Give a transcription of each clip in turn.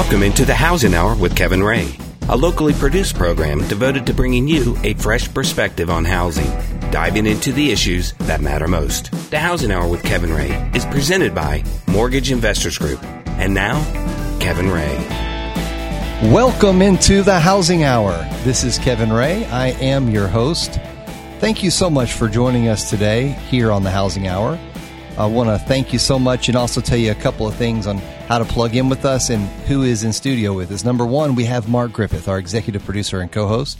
Welcome into the Housing Hour with Kevin Ray, a locally produced program devoted to bringing you a fresh perspective on housing, diving into the issues that matter most. The Housing Hour with Kevin Ray is presented by Mortgage Investors Group. And now, Kevin Ray. Welcome into the Housing Hour. This is Kevin Ray. I am your host. Thank you so much for joining us today here on the Housing Hour. I want to thank you so much and also tell you a couple of things on how to plug in with us and who is in studio with us. Number one, we have Mark Griffith, our executive producer and co-host,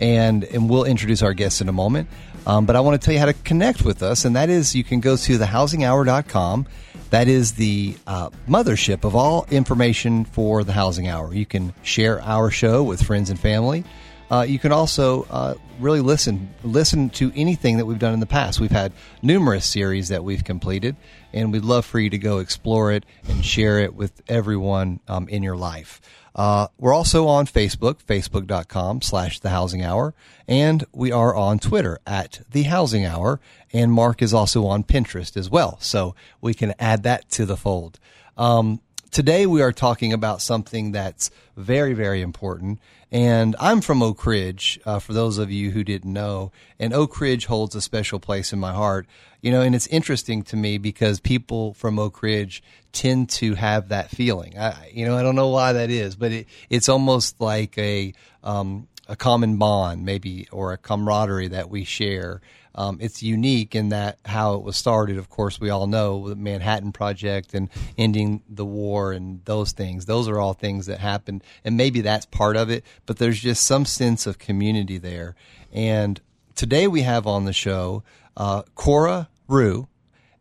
and and we'll introduce our guests in a moment. Um, but I want to tell you how to connect with us, and that is you can go to thehousinghour.com. That is the uh, mothership of all information for the Housing Hour. You can share our show with friends and family. Uh, you can also uh, really listen listen to anything that we've done in the past. We've had numerous series that we've completed, and we'd love for you to go explore it and share it with everyone um, in your life. Uh, we're also on Facebook, facebook.com slash the housing hour, and we are on Twitter at the housing hour, and Mark is also on Pinterest as well. So we can add that to the fold. Um, today we are talking about something that's very, very important, and I'm from Oak Ridge, uh, for those of you who didn't know. And Oak Ridge holds a special place in my heart. You know, and it's interesting to me because people from Oak Ridge tend to have that feeling. I, you know, I don't know why that is, but it, it's almost like a, um, a common bond, maybe, or a camaraderie that we share. Um, it's unique in that how it was started. Of course, we all know the Manhattan Project and ending the war and those things. Those are all things that happened, and maybe that's part of it. But there's just some sense of community there. And today we have on the show uh, Cora Rue,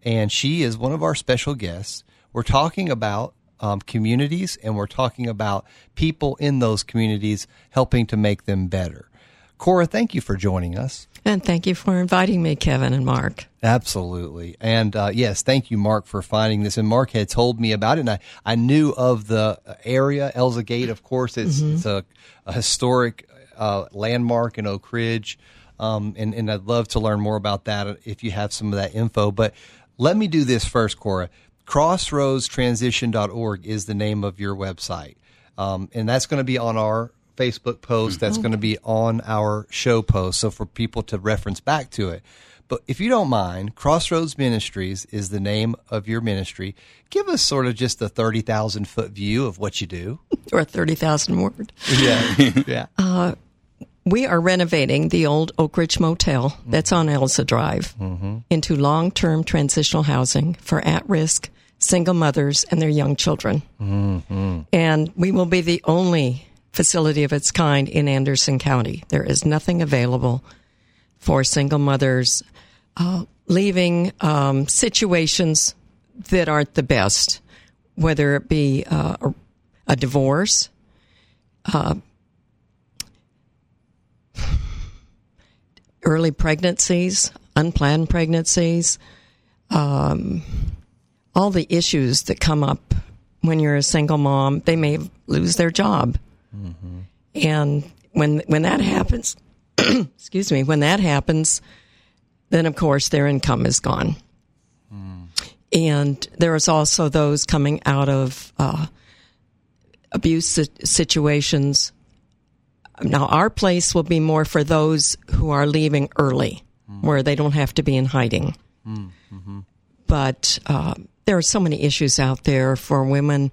and she is one of our special guests. We're talking about um, communities, and we're talking about people in those communities helping to make them better. Cora, thank you for joining us. And thank you for inviting me, Kevin and Mark. Absolutely. And uh, yes, thank you, Mark, for finding this. And Mark had told me about it, and I, I knew of the area, Elza Gate, of course. It's, mm-hmm. it's a, a historic uh, landmark in Oak Ridge. Um, and, and I'd love to learn more about that if you have some of that info. But let me do this first, Cora. Crossroadstransition.org is the name of your website. Um, and that's going to be on our Facebook post that's going to be on our show post. So for people to reference back to it. But if you don't mind, Crossroads Ministries is the name of your ministry. Give us sort of just a 30,000 foot view of what you do. Or a 30,000 word. Yeah. yeah. Uh, we are renovating the old Oak Ridge Motel that's on Elza Drive mm-hmm. into long term transitional housing for at risk single mothers and their young children. Mm-hmm. And we will be the only facility of its kind in Anderson County. There is nothing available for single mothers uh, leaving um, situations that aren't the best, whether it be uh, a, a, divorce, uh, early pregnancies, unplanned pregnancies, um, all the issues that come up when you're a single mom. They may lose their job. Mm-hmm. And when when that happens, excuse me, when that happens, then of course their income is gone. Mm. And there is also those coming out of uh, abuse situations. Now, our place will be more for those who are leaving early, mm. where they don't have to be in hiding. Mm. Mm-hmm. But uh, there are so many issues out there for women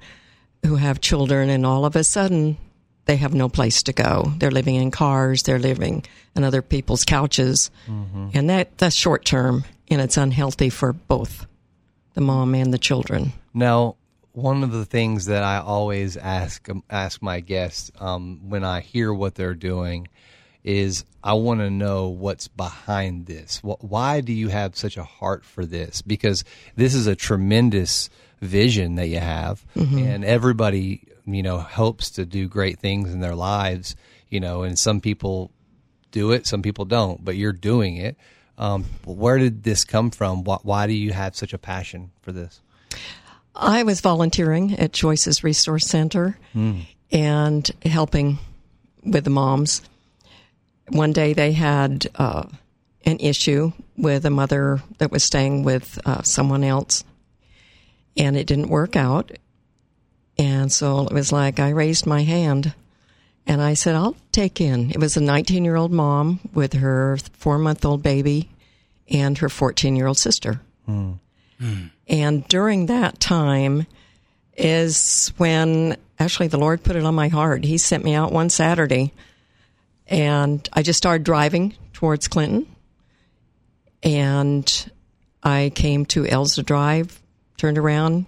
who have children, and all of a sudden they have no place to go. They're living in cars, they're living on other people's couches. Mm-hmm. And that that's short term and it's unhealthy for both the mom and the children. Now, one of the things that I always ask ask my guests um, when I hear what they're doing is I want to know what's behind this. Why do you have such a heart for this? Because this is a tremendous vision that you have, mm-hmm. and everybody you know hopes to do great things in their lives you know and some people do it some people don't but you're doing it um, where did this come from why, why do you have such a passion for this i was volunteering at choices resource center mm. and helping with the moms one day they had uh, an issue with a mother that was staying with uh, someone else and it didn't work out And so it was like I raised my hand and I said, I'll take in. It was a 19 year old mom with her four month old baby and her 14 year old sister. And during that time is when actually the Lord put it on my heart. He sent me out one Saturday and I just started driving towards Clinton. And I came to Elza Drive, turned around,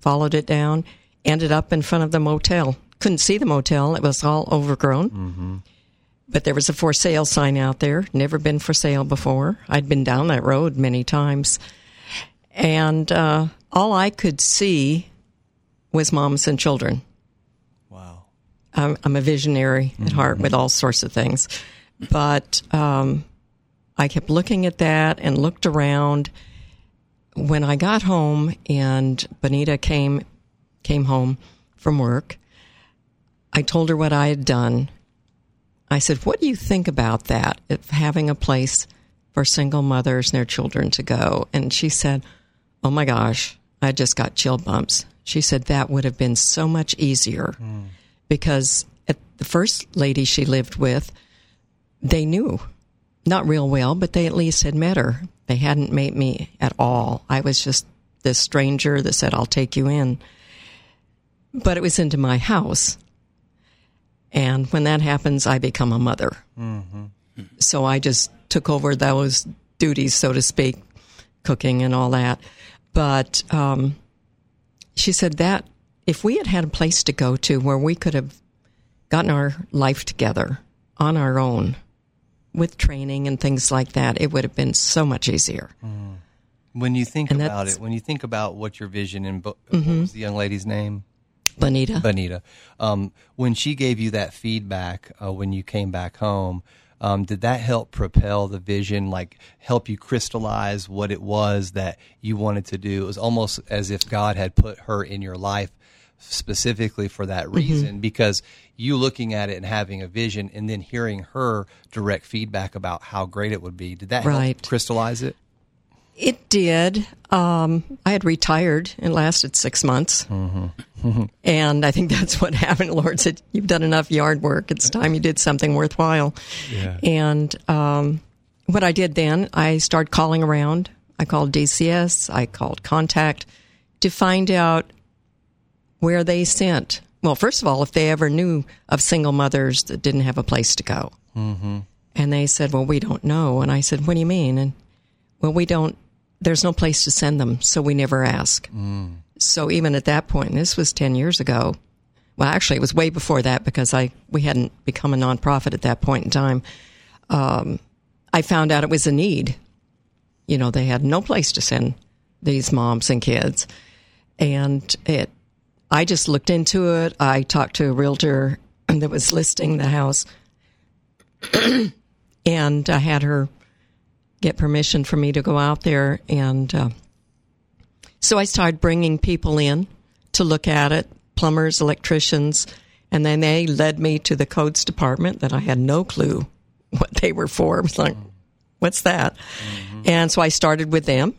followed it down, ended up in front of the motel. Couldn't see the motel, it was all overgrown. But there was a for sale sign out there, never been for sale before. I'd been down that road many times. And uh, all I could see was moms and children. Wow. I'm, I'm a visionary at heart with all sorts of things. But um, I kept looking at that and looked around. When I got home and Bonita came came home from work, I told her what I had done. I said, "What do you think about that? Having a place for single mothers and their children to go?" And she said, "Oh my gosh, I just got chill bumps." She said that would have been so much easier hmm. because at the first lady she lived with, they knew not real well, but they at least had met her. They hadn't met me at all. I was just this stranger that said, I'll take you in. But it was into my house. And when that happens, I become a mother. Mm-hmm. So I just took over those duties, so to speak, cooking and all that. But um, she said that if we had had a place to go to where we could have gotten our life together on our own with training and things like that, it would have been so much easier. When you think And about it, when you think about what your vision and bo- Mm-hmm. what was the young lady's name? Bonita. Bonita. Um, when she gave you that feedback uh, when you came back home, um, did that help propel the vision, like help you crystallize what it was that you wanted to do? It was almost as if God had put her in your life specifically for that Mm-hmm. reason because you looking at it and having a vision and then hearing her direct feedback about how great it would be. Did that help Right. crystallize it? It did. Um, I had retired. It lasted six months. and I think that's what happened. Lord said, You've done enough yard work. It's time you did something worthwhile. Yeah. And um, what I did then, I started calling around. I called DCS, I called Contact to find out where they sent. Well, first of all, if they ever knew of single mothers that didn't have a place to go. Mm-hmm. And they said, Well, we don't know. And I said, What do you mean? And well, we don't, there's no place to send them, so we never ask. So even at that point, point, this was 10 years ago, well, actually, it was way before that because I we hadn't become a nonprofit at that point in time. Um, I found out it was a need. You know, they had no place to send these moms and kids, and it. I just looked into it. I talked to a realtor that was listing the house, and I had her get permission for me to go out there and. Uh, so I started bringing people in to look at it, plumbers, electricians, and then they led me to the codes department that I had no clue what they were for. I was like, what's that? And so I started with them.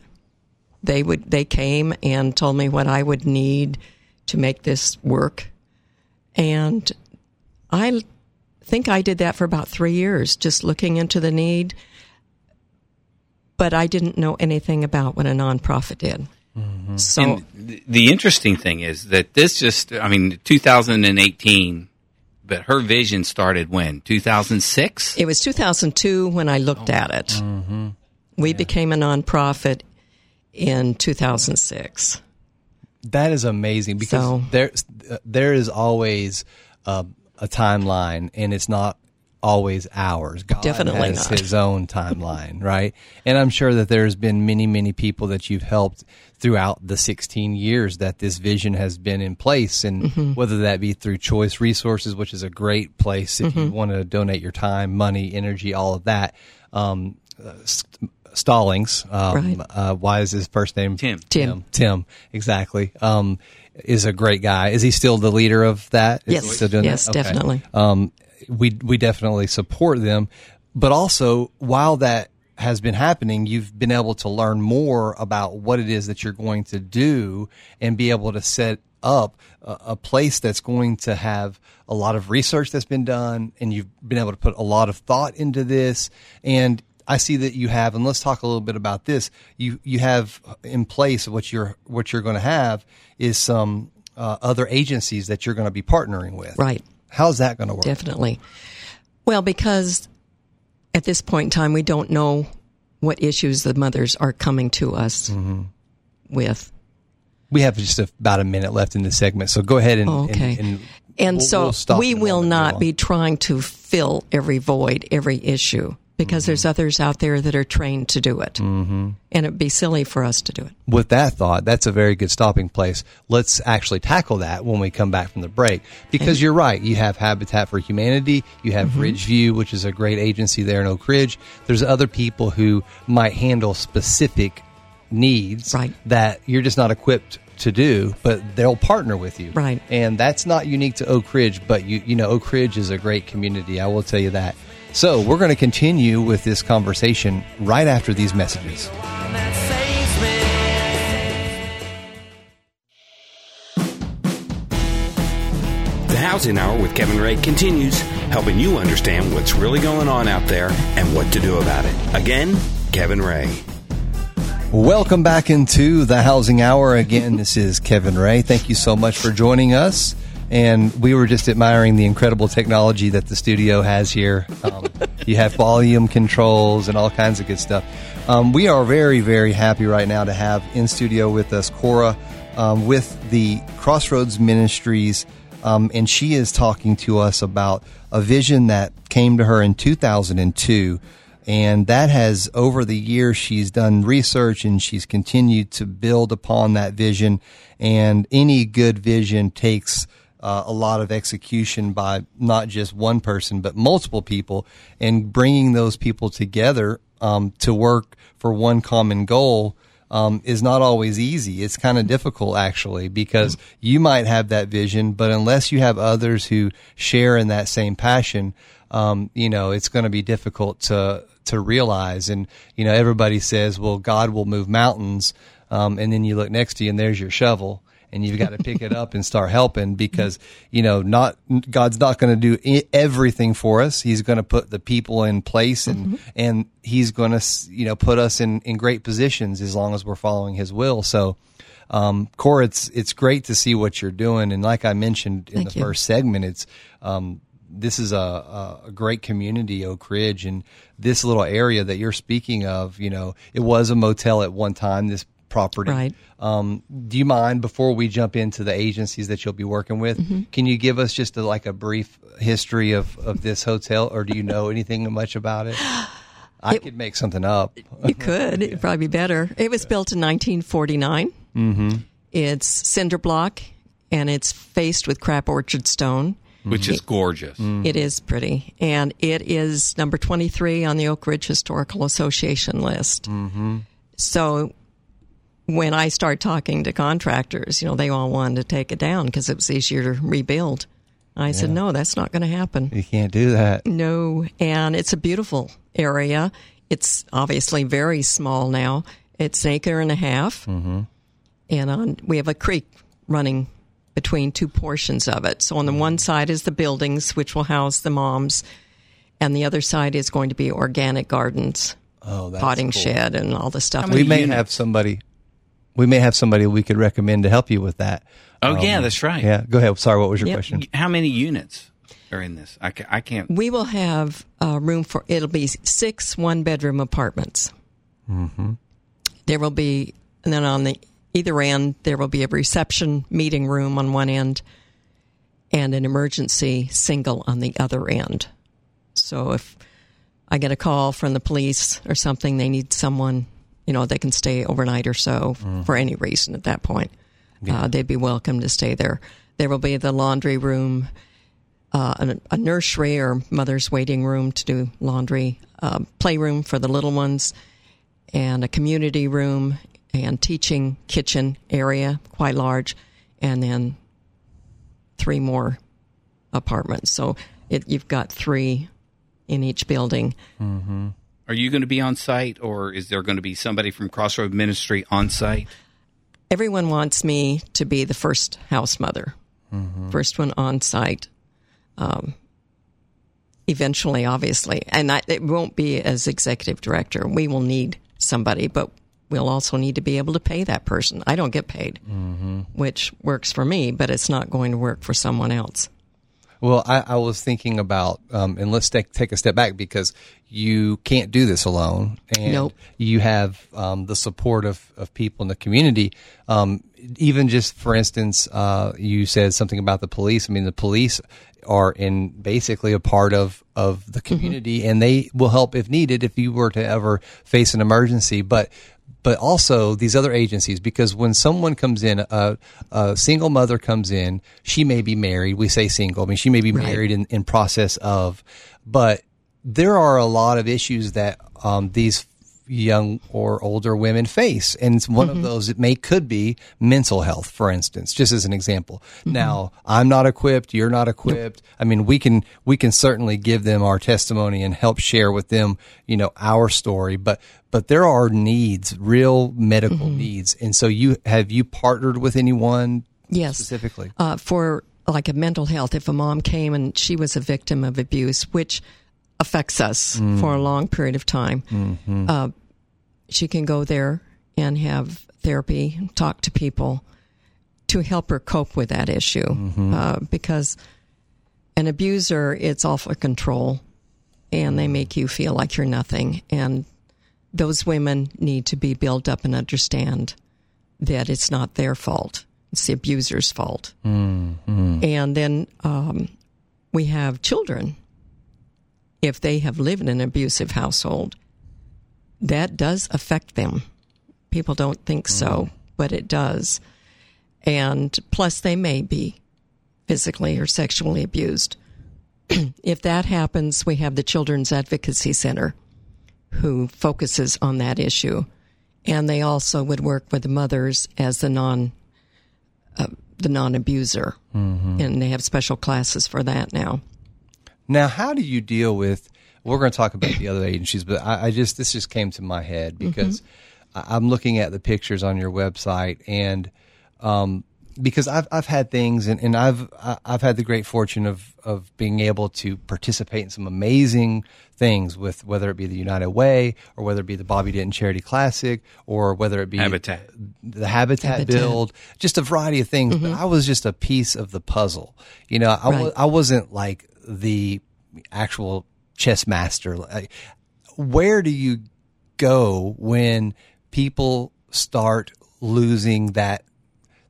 They would they came and told me what I would need to make this work. And I think I did that for about 3 years just looking into the need. But I didn't know anything about what a nonprofit did. Mm-hmm. So And th- the interesting thing is that this just, I mean, 2018, but her vision started when? 2006? It was 2002 when I looked oh. at it. Mm-hmm. We became a nonprofit in 2006. That is amazing because So- there there is always a, a timeline, and it's not always ours. God Definitely has not. His own timeline, right? And I'm sure that there's been many, many people that you've helped throughout the 16 years that this vision has been in place, and Mm-hmm. whether that be through Choice Resources, which is a great place if Mm-hmm. you want to donate your time, money, energy, all of that. Um, uh, St- Stallings, um, Right. uh, why is his first name Tim. Tim. Tim, exactly. Um, is a great guy. Is he still the leader of that? Is Yes. still doing Yes, that? Okay. definitely. Um, we we definitely support them, but also while that has been happening, you've been able to learn more about what it is that you're going to do and be able to set up a, a place that's going to have a lot of research that's been done and you've been able to put a lot of thought into this and I see that you have, and let's talk a little bit about this. You you have in place what you're what you're going to have is some uh, other agencies that you're going to be partnering with. Right. How's that going to work? Definitely. Well, because at this point in time, we don't know what issues the mothers are coming to us mm-hmm. with. We have just about a minute left in the segment, so go ahead and Oh, okay. and, and, And we'll- so we'll stop we will not be trying to fill every void, every issue, because Mm-hmm. there's others out there that are trained to do it. Mm-hmm. And it'd be silly for us to do it. with that thought, that's a very good stopping place. Let's actually tackle that when we come back from the break. Because you're right. You have Habitat for Humanity. You have Mm-hmm. Ridgeview, which is a great agency there in Oak Ridge. There's other people who might handle specific needs Right. that you're just not equipped to do, but they'll partner with you. Right. And that's not unique to Oak Ridge, but you, you know, Oak Ridge is a great community. I will tell you that. So we're going to continue with this conversation right after these messages. The Housing Hour with Kevin Ray continues, helping you understand what's really going on out there and what to do about it. Again, Kevin Ray. Welcome back into the Housing Hour. Again, this is Kevin Ray. Thank you so much for joining us. And we were just admiring the incredible technology that the studio has here. Um, you have volume controls and all kinds of good stuff. Um, we are very, very happy right now to have in studio with us Cora um, with the Crossroads Ministries. Um, and she is talking to us about a vision that came to her in 2002 and that has over the years she's done research and she's continued to build upon that vision and any good vision takes uh, a lot of execution by not just one person but multiple people and bringing those people together um, to work for one common goal um, is not always easy. It's kind of difficult actually because you might have that vision, but unless you have others who share in that same passion, um, you know, it's going to be difficult to to realize. And you know, everybody says, "Well, God will move mountains," um, and then you look next to you and there's your shovel. And you've got to pick it up and start helping because you know not God's not going to do i- everything for us. He's going to put the people in place and and He's going to you know put us in in great positions as long as we're following His will. So, um, Cora, it's it's great to see what you're doing, and like I mentioned in Thank the you. first segment, it's um, this is a, a, a great community, Oak Ridge, and this little area that you're speaking of. You know, it was a motel at one time. This property, Right. Um, do you mind before we jump into the agencies that you'll be working with? Mm-hmm. Can you give us just a, like a brief history of of this hotel, or do you know anything much about it? I could make something up. You could. It'd probably be better. It was built in 1949. Mm-hmm. It's cinder block and it's faced with crab orchard stone. which is gorgeous. It is pretty. And it is number 23 on the Oak Ridge Historical Association list. Mm-hmm. So when I start talking to contractors, you know, they all wanted to take it down because it was easier to rebuild. I said, no, that's not going to happen. You can't do that. No, and it's a beautiful area. It's obviously very small now. It's an acre and a half, mm-hmm. and on we have a creek running between two portions of it. So on the one side is the buildings, which will house the moms, and the other side is going to be organic gardens, Oh, that's potting cool. shed, and all the stuff. We may units? have somebody. We may have somebody we could recommend to help you with that. Oh, yeah, that's right. Yeah, go ahead. Sorry, what was your Yep. question? How many units are in this? I, ca- I can't. We will have uh, room for it'll be six one bedroom apartments. Mm-hmm. There will be, and then on the either end there will be a reception meeting room on one end, and an emergency single on the other end. So if I get a call from the police or something, they need someone, you know, they can stay overnight or so for any reason at that point. Uh, they'd be welcome to stay there. There will be the laundry room, uh, a, nursery or mother's waiting room to do laundry, uh, playroom for the little ones, and a community room and teaching kitchen area, quite large, and then three more apartments. So it, you've got three in each building. Are you going to be on site, or is there going to be somebody from Crossroad Ministry on site? Everyone wants me to be the first house mother, first one on site. Um, eventually, obviously, and I, it won't be as executive director. We will need somebody, but we'll also need to be able to pay that person. I don't get paid, which works for me, but it's not going to work for someone else. Well, I, I was thinking about, um, and let's take, take a step back because you can't do this alone, and Nope. you have um, the support of, of people in the community. Um, even just for instance, uh, you said something about the police. I mean, the police are in basically a part of of the community, and they will help if needed if you were to ever face an emergency. But but also these other agencies because when someone comes in a, a single mother comes in she may be married we say single i mean she may be Right. married in, in process of but there are a lot of issues that um, these young or older women face. And it's one of mm-hmm. those it may could be mental health for instance just as an example. Mm-hmm. Now i'm not equipped you're not equipped. I mean we can we can certainly give them our testimony and help share with them you know our story but but there are needs real medical mm-hmm. needs. And so you have you partnered with anyone Yes. specifically? Uh, for like a mental health. If a mom came and she was a victim of abuse, which affects us for a long period of time, uh, she can go there and have therapy, talk to people to help her cope with that issue. Uh, because an abuser, it's off of control and they make you feel like you're nothing. And those women need to be built up and understand that it's not their fault. It's the abuser's fault. And then um, we have children. If they have lived in an abusive household, that does affect them. People don't think so, but it does. And plus, they may be physically or sexually abused. if that happens, we have the Children's Advocacy Center who focuses on that issue. And they also would work with the mothers as the non uh, the non abuser, and they have special classes for that now. Now, how do you deal with? We're going to talk about the other agencies, but I, I just this just came to my head because I, I'm looking at the pictures on your website, and um, because I've I've had things, and, and I've I- I've had the great fortune of of being able to participate in some amazing things with whether it be the United Way or whether it be the Bobby Denton Charity Classic or whether it be Habitat. the habitat, Habitat. build, just a variety of things. But I was just a piece of the puzzle. You know, I, Mm-hmm. Right. wa- I wasn't like the actual chess master. Where do you go when people start losing that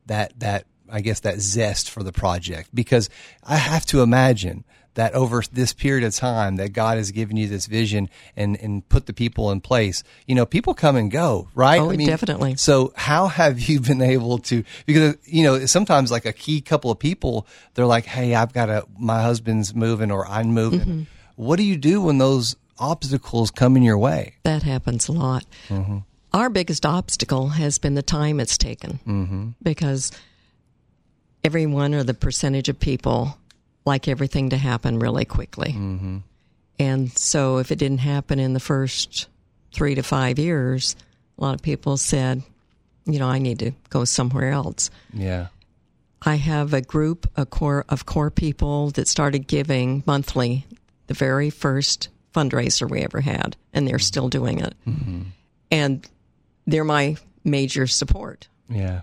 that that I guess that zest for the project? Because I have to imagine that over this period of time that God has given you this vision and and put the people in place. You know, people come and go, right? Oh, definitely. So how have you been able to? Because you know sometimes like a key couple of people, they're like, "Hey, I've got a my husband's moving or I'm moving." Mm-hmm. What do you do when those obstacles come in your way? That happens a lot. Our biggest obstacle has been the time it's taken because everyone or the percentage of people like everything to happen really quickly. Mm-hmm. And so if it didn't happen in the first three to five years, a lot of people said, you know, I need to go somewhere else. Yeah. I have a group, a core of core people that started giving monthly, the very first fundraiser we ever had, and they're mm-hmm. still doing it. Mm-hmm. And they're my major support. Yeah.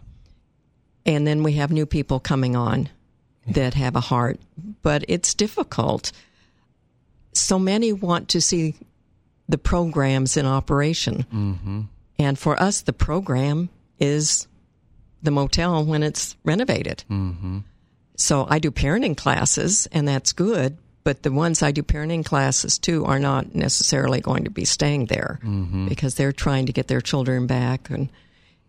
And then we have new people coming on that have a heart, but it's difficult. So many want to see the programs in operation. Mm-hmm. And for us, the program is the motel when it's renovated. Mm-hmm. So I do parenting classes, and that's good. But the ones I do parenting classes to are not necessarily going to be staying there because they're trying to get their children back and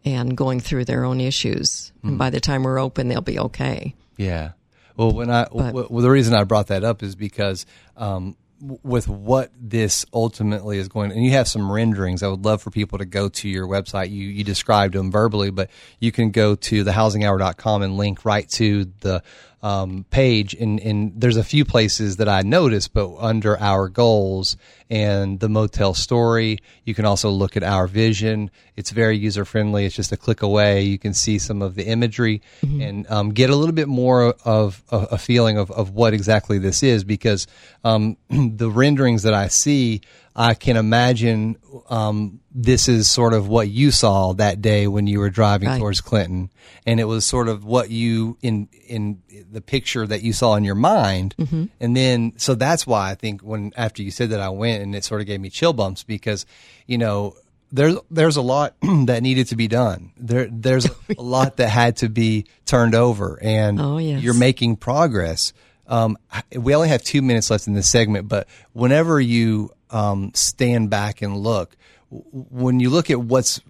and going through their own issues. And by the time we're open, they'll be okay. Yeah. Well, when I But- well, the reason I brought that up is because um, with what this ultimately is going, and you have some renderings. I would love for people to go to your website. You you described them verbally, but you can go to thehousinghour.com and link right to the um, page, and, and there's a few places that I noticed, but under our goals and the motel story, you can also look at our vision. It's very user friendly. It's just a click away. You can see some of the imagery and um, get a little bit more of a, a feeling of, of what exactly this is because um, the renderings that I see, I can imagine um, this is sort of what you saw that day when you were driving Right. towards Clinton, and it was sort of what you in in the picture that you saw in your mind, and then so that's why I think when after you said that I went and it sort of gave me chill bumps because you know there's there's a lot that needed to be done. There there's a lot that had to be turned over, and Oh, yes. you're making progress. Um, we only have two minutes left in this segment, but whenever you um, stand back and look, when you look at what's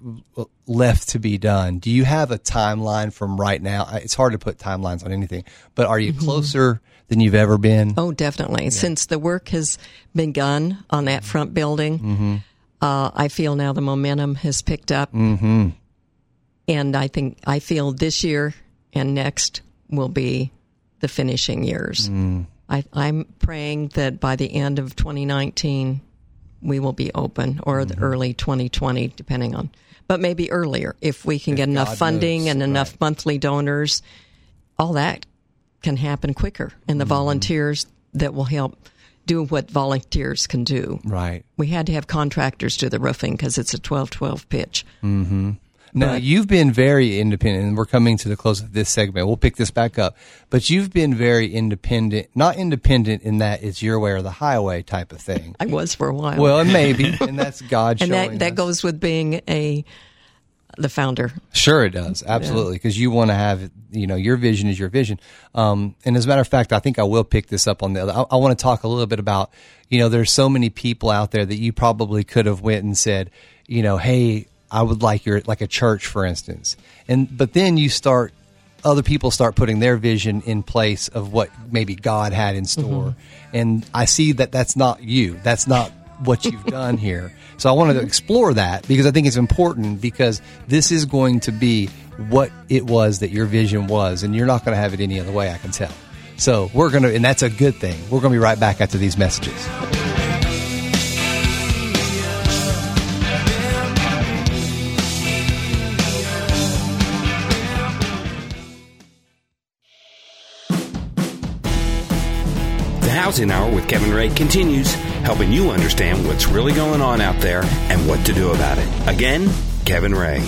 left to be done, do you have a timeline from right now? It's hard to put timelines on anything, but are you closer than you've ever been? Oh, definitely. Since the work has begun on that front building, uh, I feel now the momentum has picked up. Mm-hmm. And I think, I feel this year and next will be the finishing years. I, I'm praying that by the end of 2019, we will be open or the mm-hmm. early 2020, depending on, but maybe earlier if we can get enough God funding moves, and enough monthly donors. All that can happen quicker, and the mm-hmm. volunteers that will help do what volunteers can do. Right. We had to have contractors do the roofing because it's a 12-12 pitch. Mm-hmm. Now you've been very independent, and we're coming to the close of this segment. We'll pick this back up, but you've been very independent. Not independent in that it's your way or the highway type of thing. I was for a while. Well, and maybe, and that's God and that, that us. goes with being a the founder. Sure, it does. Absolutely. Because you want to have, you know, your vision is your vision. Um, and as a matter of fact, I think I will pick this up on the other. I, I want to talk a little bit about, you know, there's so many people out there that you probably could have went and said, you know, hey, I would like your, like a church, for instance. And, but then you start, other people start putting their vision in place of what maybe God had in store. Mm-hmm. And I see that that's not you. That's not what you've done here. So I wanted to explore that because I think it's important because this is going to be what it was that your vision was, and you're not going to have it any other way, I can tell. So we're going to, and that's a good thing. We're going to be right back after these messages. Housing Hour with Kevin Ray continues, helping you understand what's really going on out there and what to do about it. Again, Kevin Ray.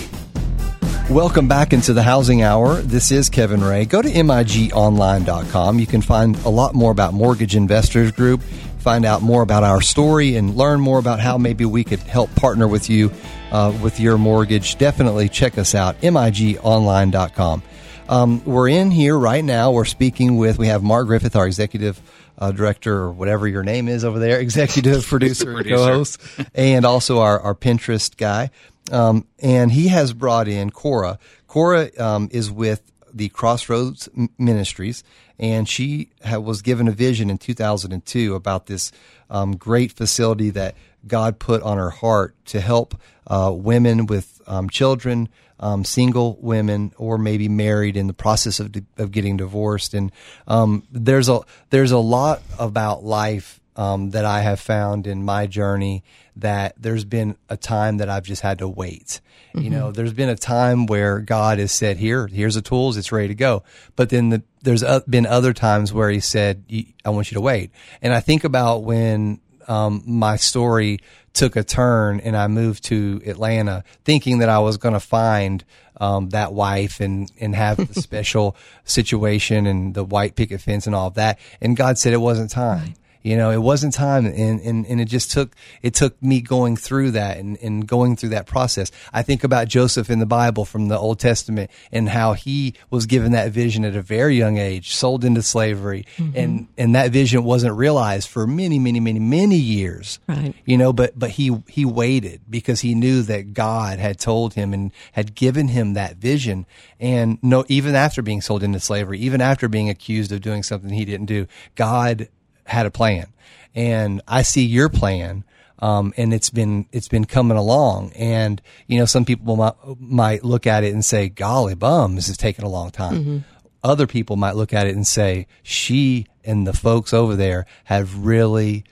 Welcome back into the Housing Hour. This is Kevin Ray. Go to migonline.com. You can find a lot more about Mortgage Investors Group, find out more about our story, and learn more about how maybe we could help partner with you uh, with your mortgage. Definitely check us out, migonline.com. Um, we're in here right now. We're speaking with, we have Mark Griffith, our executive uh, director, or whatever your name is over there, executive producer, and Producer. co-host, and also our, our Pinterest guy. Um, and he has brought in Cora. Cora um, is with the Crossroads Ministries, and she ha- was given a vision in 2002 about this um, great facility that God put on her heart to help uh, women with um, children, um, single women, or maybe married in the process of, of getting divorced. And um, there's a there's a lot about life um, that I have found in my journey that there's been a time that I've just had to wait. You know, there's been a time where God has said, "Here, here's the tools; it's ready to go." But then the, there's uh, been other times where He said, "I want you to wait." And I think about when um, my story took a turn and I moved to Atlanta, thinking that I was going to find um, that wife and and have the special situation and the white picket fence and all of that. And God said it wasn't time. You know, it wasn't time, and, and, and it just took it took me going through that and, and going through that process. I think about Joseph in the Bible from the Old Testament and how he was given that vision at a very young age, sold into slavery, mm-hmm. and and that vision wasn't realized for many, many, many, many years. Right. You know, but but he he waited because he knew that God had told him and had given him that vision. And no, even after being sold into slavery, even after being accused of doing something he didn't do, God had a plan, and I see your plan. Um, and it's been it's been coming along, and you know some people might, might look at it and say, "Golly bum, this is taking a long time." other people might look at it and say, she and the folks over there have really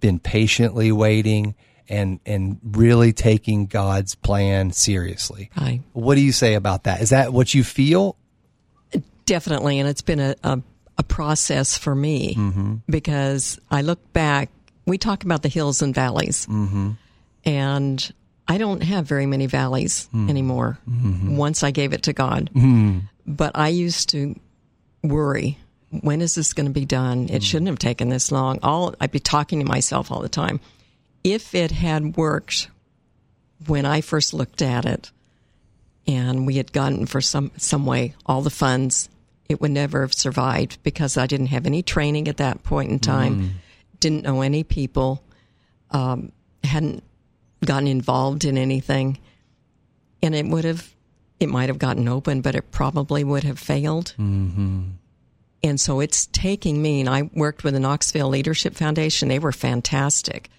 been patiently waiting and and really taking God's plan seriously. Right. What do you say about that? Is that what you feel? Definitely, and it's been a, a, a process for me mm-hmm. because I look back. We talk about the hills and valleys, mm-hmm. and I don't have very many valleys mm. anymore. Mm-hmm. Once I gave it to God, but I used to worry. When is this going to be done? It mm. shouldn't have taken this long. All I'd be talking to myself all the time. If it had worked when I first looked at it, and we had gotten for some some way all the funds, it would never have survived because I didn't have any training at that point in time, didn't know any people, um, hadn't gotten involved in anything, and it would have, it might have gotten open, but it probably would have failed. Mm-hmm. And so it's taking me, and I worked with the Knoxville Leadership Foundation. They were fantastic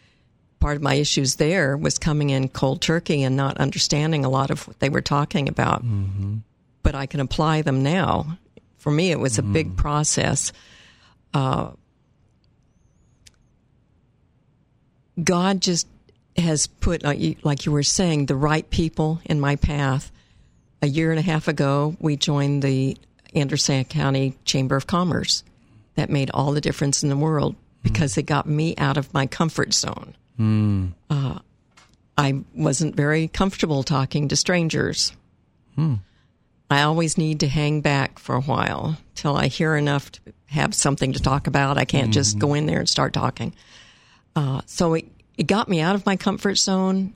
part of my issues there was coming in cold turkey and not understanding a lot of what they were talking about. But I can apply them now. For me, it was a big process. Uh, God just has put, like you, like you were saying, the right people in my path. A year and a half ago, we joined the Anderson County Chamber of Commerce. That made all the difference in the world because it got me out of my comfort zone. Uh, I wasn't very comfortable talking to strangers. I always need to hang back for a while till I hear enough to have something to talk about. I can't just go in there and start talking. Uh, so it, it got me out of my comfort zone,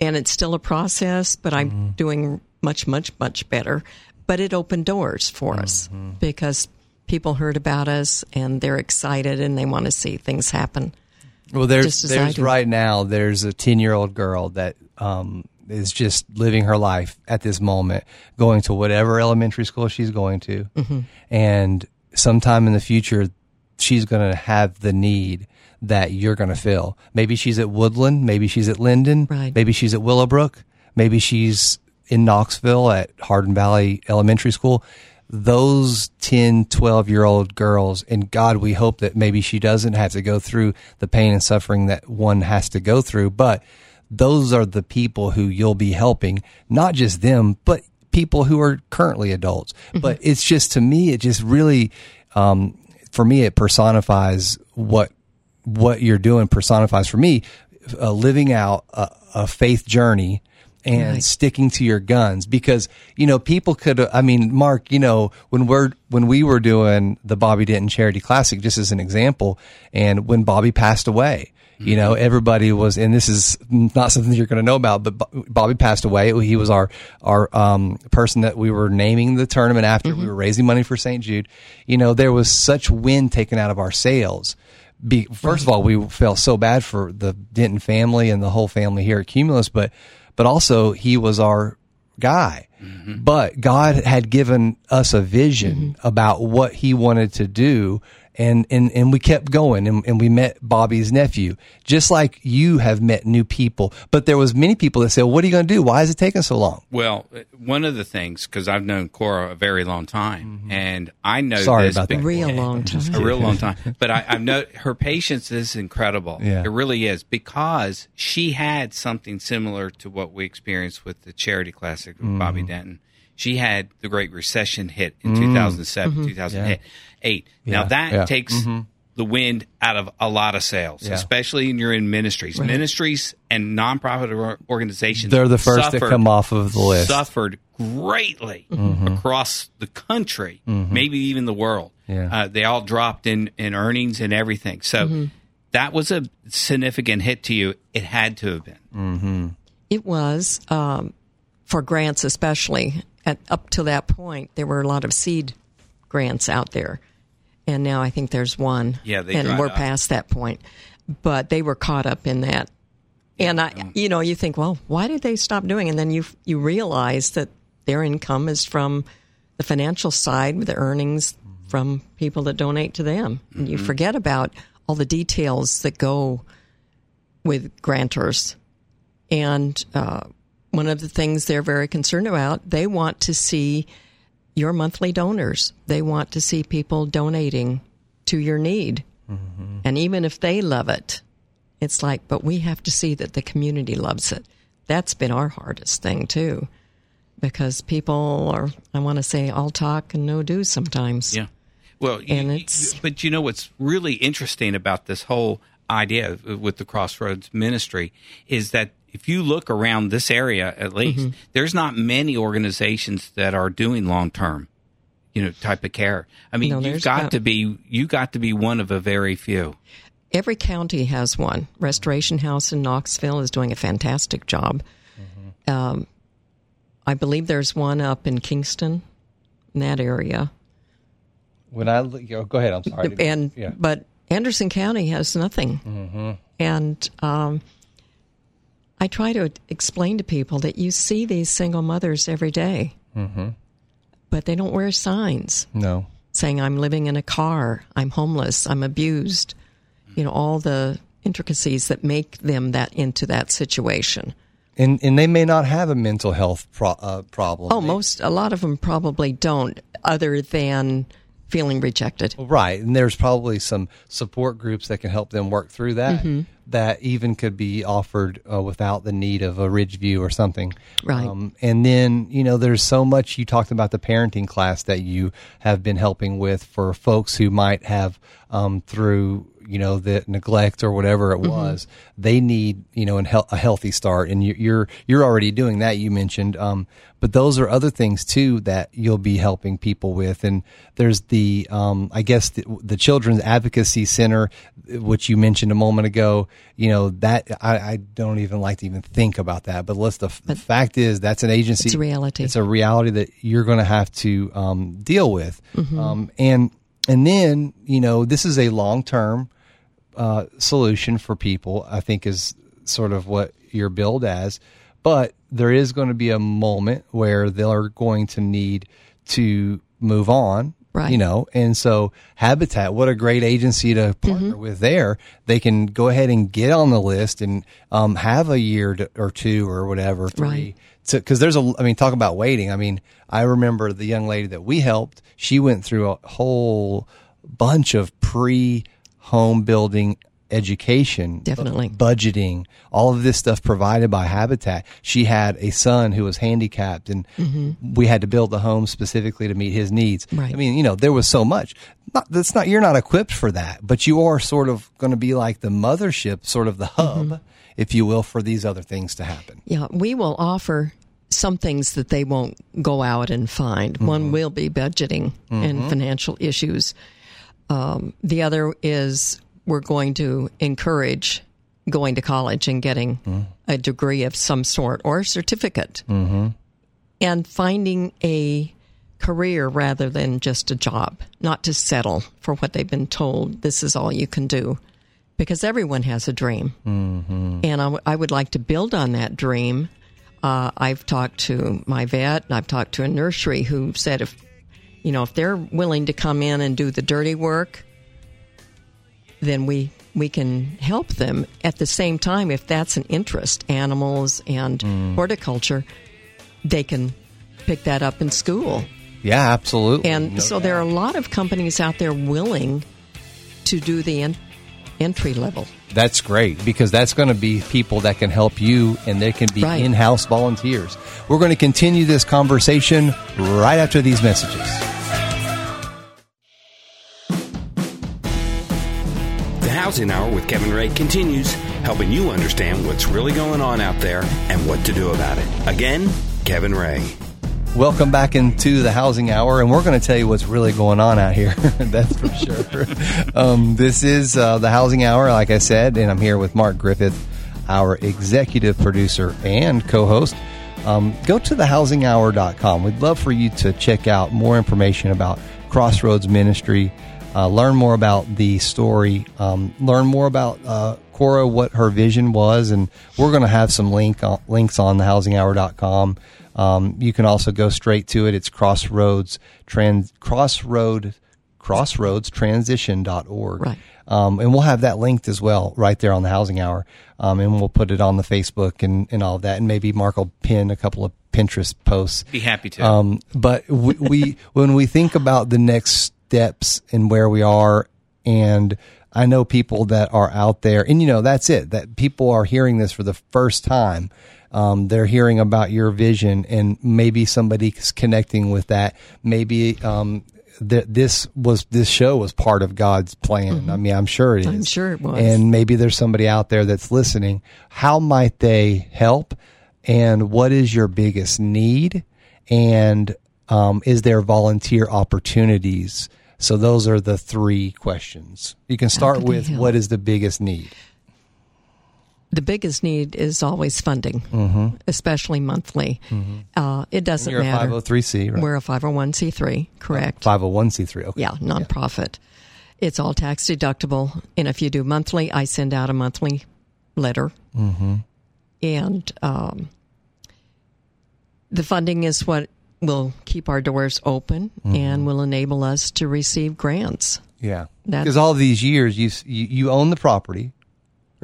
and it's still a process, but I'm doing much, much, much better. But it opened doors for us because people heard about us and they're excited and they want to see things happen. Well, there's there's right now there's a ten year old girl that um, is just living her life at this moment, going to whatever elementary school she's going to, Mm-hmm. and sometime in the future she's going to have the need that you're going to fill. Maybe she's at Woodland, maybe she's at Linden, Right. maybe she's at Willowbrook, maybe she's in Knoxville at Hardin Valley Elementary School. Those 10, 12 year old girls, and God, we hope that maybe she doesn't have to go through the pain and suffering that one has to go through, but those are the people who you'll be helping, not just them, but people who are currently adults. But it's just, to me, it just really, um, for me, it personifies what what you're doing personifies for me uh, living out a, a faith journey and Right. sticking to your guns because you know people could i mean mark you know when we're when we were doing the bobby denton charity classic just as an example and when bobby passed away you know everybody was and this is not something you're going to know about but bobby passed away. He was our our um, person that we were naming the tournament after. We mm-hmm. were raising money for st jude. You know there was such wind taken out of our sails. Be, first of all, we felt so bad for the Denton family and the whole family here at Cumulus, but but also he was our guy. Mm-hmm. But God had given us a vision mm-hmm. about what He wanted to do, and and and we kept going, and, and we met Bobby's nephew, just like you have met new people. But there was many people that said, "What are you going to do? Why is it taking so long?" Well, uh, one of the things because I've known Cora a very long time, and I know Mm-hmm. Sorry this about be- that. Real long time. a real long time. But I, I know her patience is incredible. Yeah. It really is because she had something similar to what we experienced with the charity classic with Bobby Mm-hmm. Denton. She had the Great Recession hit in 2007, 2008. Now Mm-hmm. Yeah. that Yeah. Mm-hmm. takes the wind out of a lot of sails, Yeah. especially when you're in ministries. Ministries and nonprofit organizations. They're the first that suffered- come off of the list. Suffered greatly Mm-hmm. across the country, maybe even the world. Yeah. Uh, they all dropped in, in earnings and everything. So that was a significant hit to you. It had to have been. It was um, for grants, especially at up to that point. There were a lot of seed grants out there, and now I think there's one. Yeah, they and we're up. past that point. But they were caught up in that, and I, you know, you think, well, why did they stop doing? And then you you realize that their income is from the financial side, the earnings from people that donate to them, and you forget about all the details that go with grantors. And uh, one of the things they're very concerned about, they want to see your monthly donors. They want to see people donating to your need. Mm-hmm. And even if they love it, it's like, but we have to see that the community loves it. That's been our hardest thing, too, because people are, I want to say, all talk and no do sometimes. Yeah. Well, and you, it's, but you know what's really interesting about this whole idea with the Crossroads Ministry is that if you look around this area, at least, mm-hmm. there's not many organizations that are doing long term, you know, type of care. I mean, no, you've got to be you got to be one of a very few. Every county has one. Restoration House in Knoxville is doing a fantastic job. Mm-hmm. Um, I believe there's one up in Kingston, in that area. When I go ahead, I'm sorry. And yeah. but Anderson County has nothing, mm-hmm. and um, I try to explain to people that you see these single mothers every day, mm-hmm. but they don't wear signs. No, saying I'm living in a car, I'm homeless, I'm abused. You know all the intricacies that make them that into that situation. And and they may not have a mental health pro- uh, problem. Oh, most a lot of them probably don't, other than feeling rejected. Right. And there's probably some support groups that can help them work through that. Mm-hmm. That even could be offered uh, without the need of a Ridgeview or something. Right. Um, and then, you know, there's so much you talked about the parenting class that you have been helping with for folks who might have um, through you know the neglect or whatever it mm-hmm. was they need you know a healthy start. And you're you're already doing that you mentioned. Um, but those are other things too that you'll be helping people with. And there's the um, i guess the, the, children's advocacy center which you mentioned a moment ago you know that i, I don't even like to even think about that. But let's the, but the fact is that's an agency. It's a reality. It's a reality that you're going to have to um, deal with. Mm-hmm. Um, and and then you know this is a long term uh, solution for people. I think is sort of what you're billed as, but there is going to be a moment where they're going to need to move on. Right. You know, and so Habitat, what a great agency to partner mm-hmm. with there. They can go ahead and get on the list and um, have a year to, or two or whatever, three. Right because there's a, I mean, talk about waiting. I mean, I remember the young lady that we helped. She went through a whole bunch of pre home building education, definitely budgeting, all of this stuff provided by Habitat. She had a son who was handicapped, and mm-hmm. we had to build the home specifically to meet his needs. Right. I mean, you know, there was so much. Not, that's not you're not equipped for that, but you are sort of going to be like the mothership, sort of the hub. Mm-hmm if you will, for these other things to happen. Yeah, we will offer some things that they won't go out and find. Mm-hmm. One will be budgeting mm-hmm. and financial issues. Um, the other is we're going to encourage going to college and getting mm-hmm. a degree of some sort or a certificate mm-hmm. and finding a career rather than just a job, not to settle for what they've been told this is all you can do because everyone has a dream. Mm-hmm. And I, w- I would like to build on that dream. Uh, I've talked to my vet and I've talked to a nursery who said if, you know, if they're willing to come in and do the dirty work, then we, we can help them. At the same time, if that's an interest, animals and mm. horticulture, they can pick that up in school. Yeah, absolutely. And no so doubt. there are a lot of companies out there willing to do the in- entry level. That's great because that's going to be people that can help you and they can be right. in house volunteers. We're going to continue this conversation right after these messages. Housing Hour with Kevin Ray continues, helping you understand what's really going on out there and what to do about it. Again, Kevin Ray. Welcome back into the housing hour, and we're going to tell you what's really going on out here. That's for sure. um, this is uh, the housing hour, like I said, and I'm here with Mark Griffith, our executive producer and co host. Um, go to thehousinghour.com. We'd love for you to check out more information about Crossroads Ministry, uh, learn more about the story, um, learn more about uh, Cora, what her vision was, and we're going to have some link uh, links on thehousinghour.com um, you can also go straight to it. It's Crossroads Trans Crossroad crossroadstransition.org. Right. Um, and we'll have that linked as well right there on the housing hour. Um, and we'll put it on the Facebook and, and all of that. And maybe Mark will pin a couple of Pinterest posts. Be happy to. Um, but we, we, when we think about the next steps and where we are, and I know people that are out there, and you know, that's it, that people are hearing this for the first time. Um, they're hearing about your vision and maybe somebody's connecting with that. Maybe, um, th- this was, this show was part of God's plan. I mean, I'm sure it is. Mm-hmm. I'm sure it was. And maybe there's somebody out there that's listening. How might they help? And what is your biggest need? And um, is there volunteer opportunities? So those are the three questions. You can start with help? what is the biggest need? the biggest need is always funding, especially monthly. Uh, it doesn't You're a matter. 503c, right? We're a 501c3, correct? 501c3. Okay. Yeah, nonprofit. It's all tax deductible. And if you do monthly, I send out a monthly letter. Mm-hmm. And um, the funding is what will keep our doors open Mm-hmm. and will enable us to receive grants. Yeah. Because all these years you, you you own the property,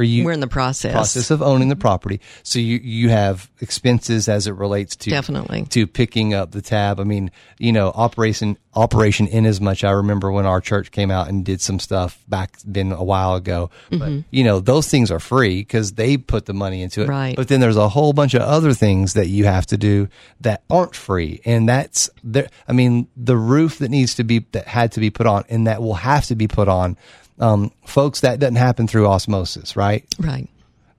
or you We're in the process. process of owning the property. So you you have expenses as it relates to Definitely. to picking up the tab. I mean, you know, operation operation in as much. I remember when our church came out and did some stuff back then a while ago. Mm-hmm. But you know, those things are free because they put the money into it. Right. But then there's a whole bunch of other things that you have to do that aren't free, and that's there. I mean, the roof that needs to be that had to be put on, and that will have to be put on. Um, folks, that doesn't happen through osmosis, right? Right.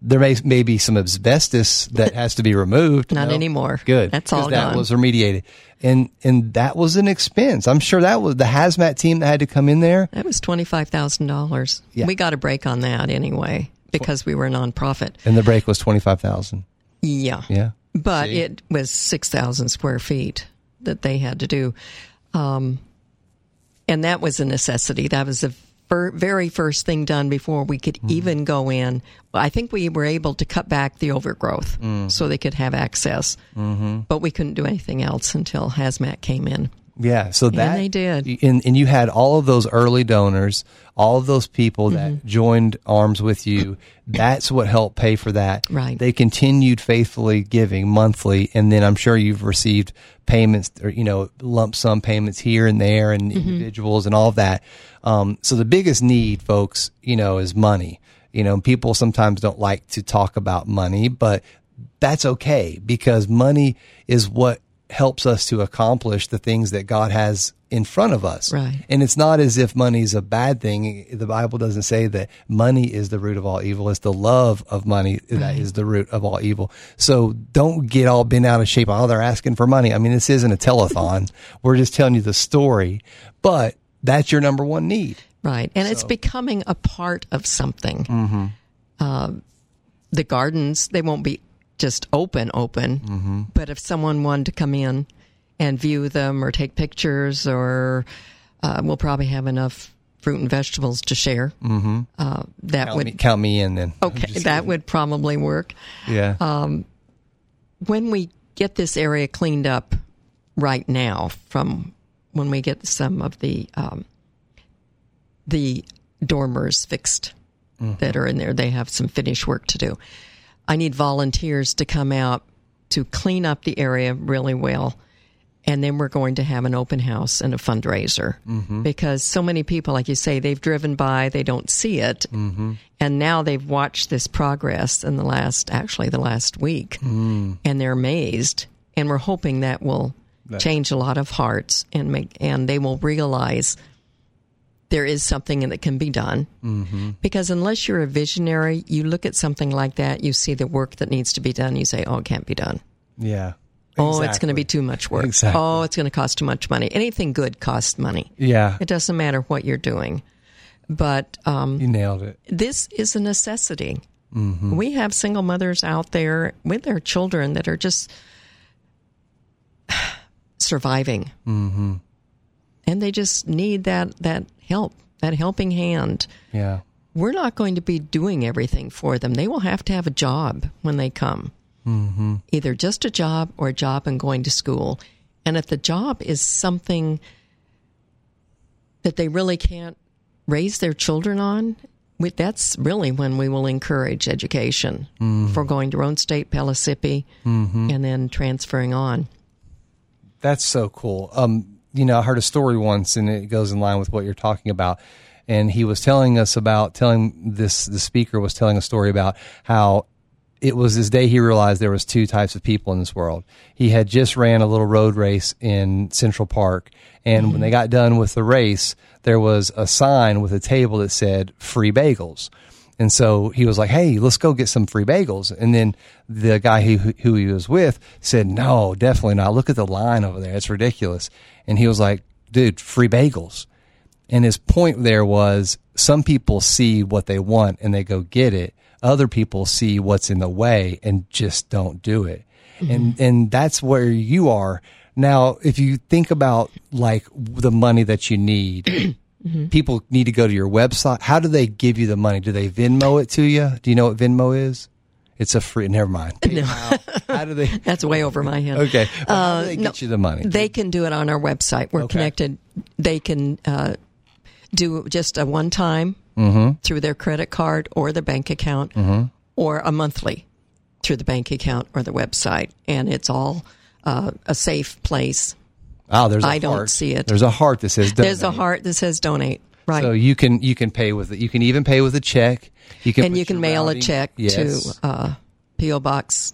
there may, may be some asbestos that has to be removed. Not No? anymore. Good. That's all that gone. was remediated. And, and that was an expense. I'm sure that was the hazmat team that had to come in there. That was $25,000. Yeah. We got a break on that anyway because we were a nonprofit. And the break was 25,000. Yeah. Yeah. But See? it was 6,000 square feet that they had to do. Um, and that was a necessity. That was the fir- very first thing done before we could even go in. I think we were able to cut back the overgrowth so they could have access. Mm-hmm. But we couldn't do anything else until Hazmat came in. Yeah, so that and they did. and and you had all of those early donors, all of those people that Mm-hmm. joined arms with you. That's what helped pay for that. Right. They continued faithfully giving monthly, and then I'm sure you've received payments or you know lump sum payments here and there, and Mm-hmm. individuals and all of that. Um, so the biggest need, folks, you know, is money. You know, people sometimes don't like to talk about money, but that's okay because money is what helps us to accomplish the things that God has in front of us. Right. And it's not as if money's a bad thing. The Bible doesn't say that money is the root of all evil. It's the love of money that is the root of all evil. So don't get all bent out of shape. Oh, they're asking for money. I mean, this isn't a telethon. We're just telling you the story, but that's your number one need. Right. And it's becoming a part of something. Mm-hmm. Uh, the gardens, they won't be just open, open. Mm-hmm. But if someone wanted to come in and view them or take pictures, or uh, we'll probably have enough fruit and vegetables to share, mm-hmm. uh, that Count would. me, count me in then. Okay, that would probably work. Yeah. when we get this area cleaned up right now, from when we get some of the um, the dormers fixed that are in there, they have some finish work to do. I need volunteers to come out to clean up the area really well. And then we're going to have an open house and a fundraiser mm-hmm. because so many people, like you say, they've driven by, they don't see it. Mm-hmm. And now they've watched this progress in the last, actually, the last week, mm. and they're amazed. And we're hoping that will change a lot of hearts and make, and they will realize there is something that can be done. Mm-hmm. Because unless you're a visionary, you look at something like that, you see the work that needs to be done, you say, oh, it can't be done. yeah. Oh, it's going to be too much work. Exactly. Oh, it's going to cost too much money. Anything good costs money. Yeah. It doesn't matter what you're doing. But um, You nailed it. this is a necessity. Mm-hmm. We have single mothers out there with their children that are just surviving, mm-hmm. and they just need that that help, that helping hand. Yeah. We're not going to be doing everything for them. They will have to have a job when they come, mm-hmm. either just a job or a job and going to school. And if the job is something that they really can't raise their children on, we, that's really when we will encourage education for going to Roane State, Pellissippi, and then transferring on. That's so cool. Um, you know, I heard a story once, and it goes in line with what you're talking about. And he was telling us about telling this. The speaker was telling a story about how it was this day he realized there was two types of people in this world. He had just ran a little road race in Central Park, and when they mm-hmm. got done with the race, there was a sign with a table that said "free bagels." And so he was like, "Hey, let's go get some free bagels." And then the guy who who he was with said, "No, definitely not. Look at the line over there; it's ridiculous." And he was like, "Dude, free bagels." And his point there was some people see what they want and they go get it. Other people see what's in the way and just don't do it. Mm-hmm. And and that's where you are. Now, if you think about like the money that you need, people need to go to your website. How do they give you the money? Do they Venmo it to you? Do you know what Venmo is? It's a free. Never mind. PayPal. How do they? That's way over my head. Okay. How do they no, get you the money? They can do it on our website. We're Okay. connected. They can uh, do just a one time Mm-hmm. through their credit card or their bank account, or a monthly through the bank account or the website, and it's all uh, a safe place. Oh, there's. a I don't heart. see it. There's a heart that says. Donate. There's a heart that says donate. Right. So you can you can pay with it. You can even pay with a check. You can and you can mail routing- a check Yes. to uh, P.O. Box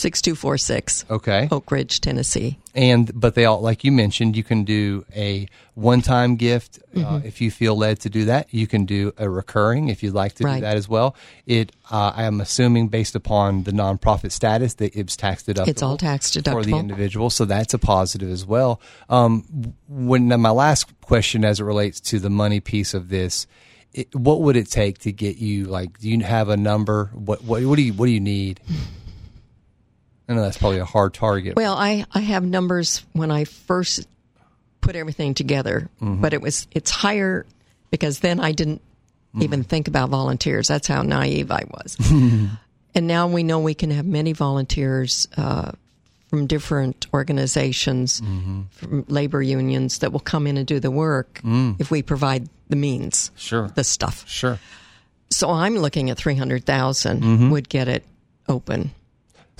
6246, Okay. Oak Ridge, Tennessee. And but they all like you mentioned, you can do a one-time gift uh, Mm-hmm. if you feel led to do that. You can do a recurring if you'd like to do that as well. It uh, I am assuming based upon the nonprofit status that it's tax deductible. It's all tax deductible. for the individual, so that's a positive as well. Um, when now my last question, as it relates to the money piece of this, it, what would it take to get you? Like, do you have a number? What what what do you what do you need? I know that's probably a hard target. Well, I, I have numbers when I first put everything together, Mm-hmm. but it was it's higher because then I didn't even think about volunteers. That's how naive I was. and now we know we can have many volunteers uh, from different organizations, Mm-hmm. from labor unions that will come in and do the work if we provide the means, Mm. Sure. the stuff. Sure. So I'm looking at three hundred thousand Mm-hmm. would get it open.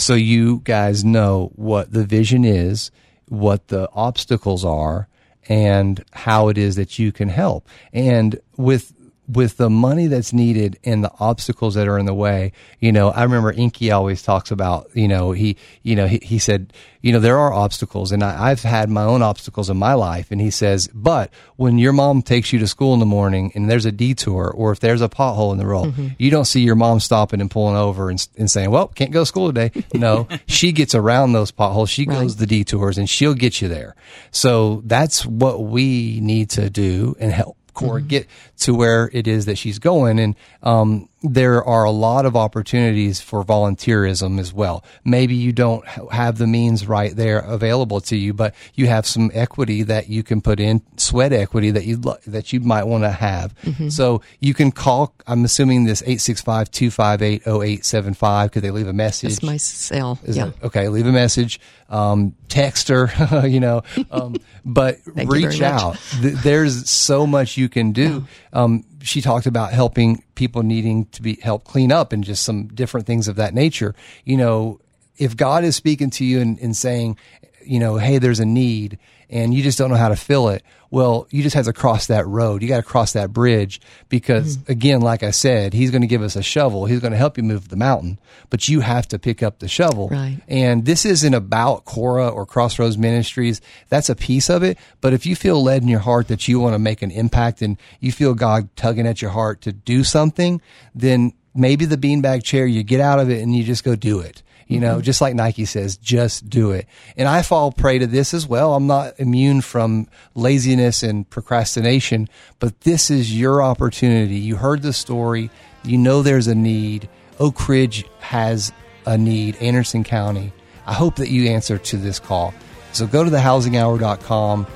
So you guys know what the vision is, what the obstacles are, and how it is that you can help. And with with the money that's needed and the obstacles that are in the way, you know, I remember Inky always talks about, you know, he, you know, he, he said, you know, there are obstacles and I, I've had my own obstacles in my life. And he says, but when your mom takes you to school in the morning and there's a detour or if there's a pothole in the road, mm-hmm. you don't see your mom stopping and pulling over and, and saying, well, can't go to school today. No, she gets around those potholes. She goes the detours and she'll get you there. So that's what we need to do and help Cora get to where it is that she's going. And um, there are a lot of opportunities for volunteerism as well. Maybe you don't have the means right there available to you, but you have some equity that you can put in, sweat equity that you that you might want to have. So you can call. I'm assuming this 865-258-0875. Could they leave a message? It's my cell. Is yeah. it- okay, leave a message, um, text her, you know, um, but Thank you very reach out. There's so much you can do. Um, she talked about helping people needing to be helped clean up and just some different things of that nature. You know, if God is speaking to you and, and saying, you know, hey, there's a need and you just don't know how to fill it. Well, you just have to cross that road. You got to cross that bridge because Mm-hmm. again, like I said, he's going to give us a shovel. He's going to help you move the mountain, but you have to pick up the shovel. Right. And this isn't about Cora or Crossroads Ministries. That's a piece of it. But if you feel led in your heart that you want to make an impact and you feel God tugging at your heart to do something, then maybe the beanbag chair, you get out of it and you just go do it. You know, mm-hmm. just like Nike says, just do it. And I fall prey to this as well. I'm not immune from laziness and procrastination, but this is your opportunity. You heard the story. You know there's a need. Oak Ridge has a need, Anderson County. I hope that you answer to this call. So go to thehousinghour.com,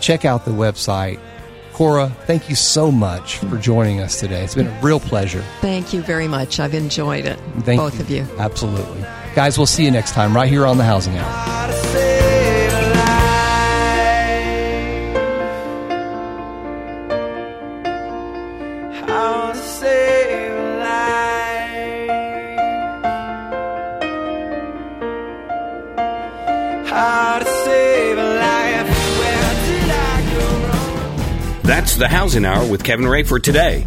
check out the website. Cora, thank you so much for joining us today. It's been a real pleasure. Thank you very much. I've enjoyed it. Thank Both of you. Absolutely. Guys, we'll see you next time right here on the Housing Hour. That's the Housing Hour with Kevin Ray for today.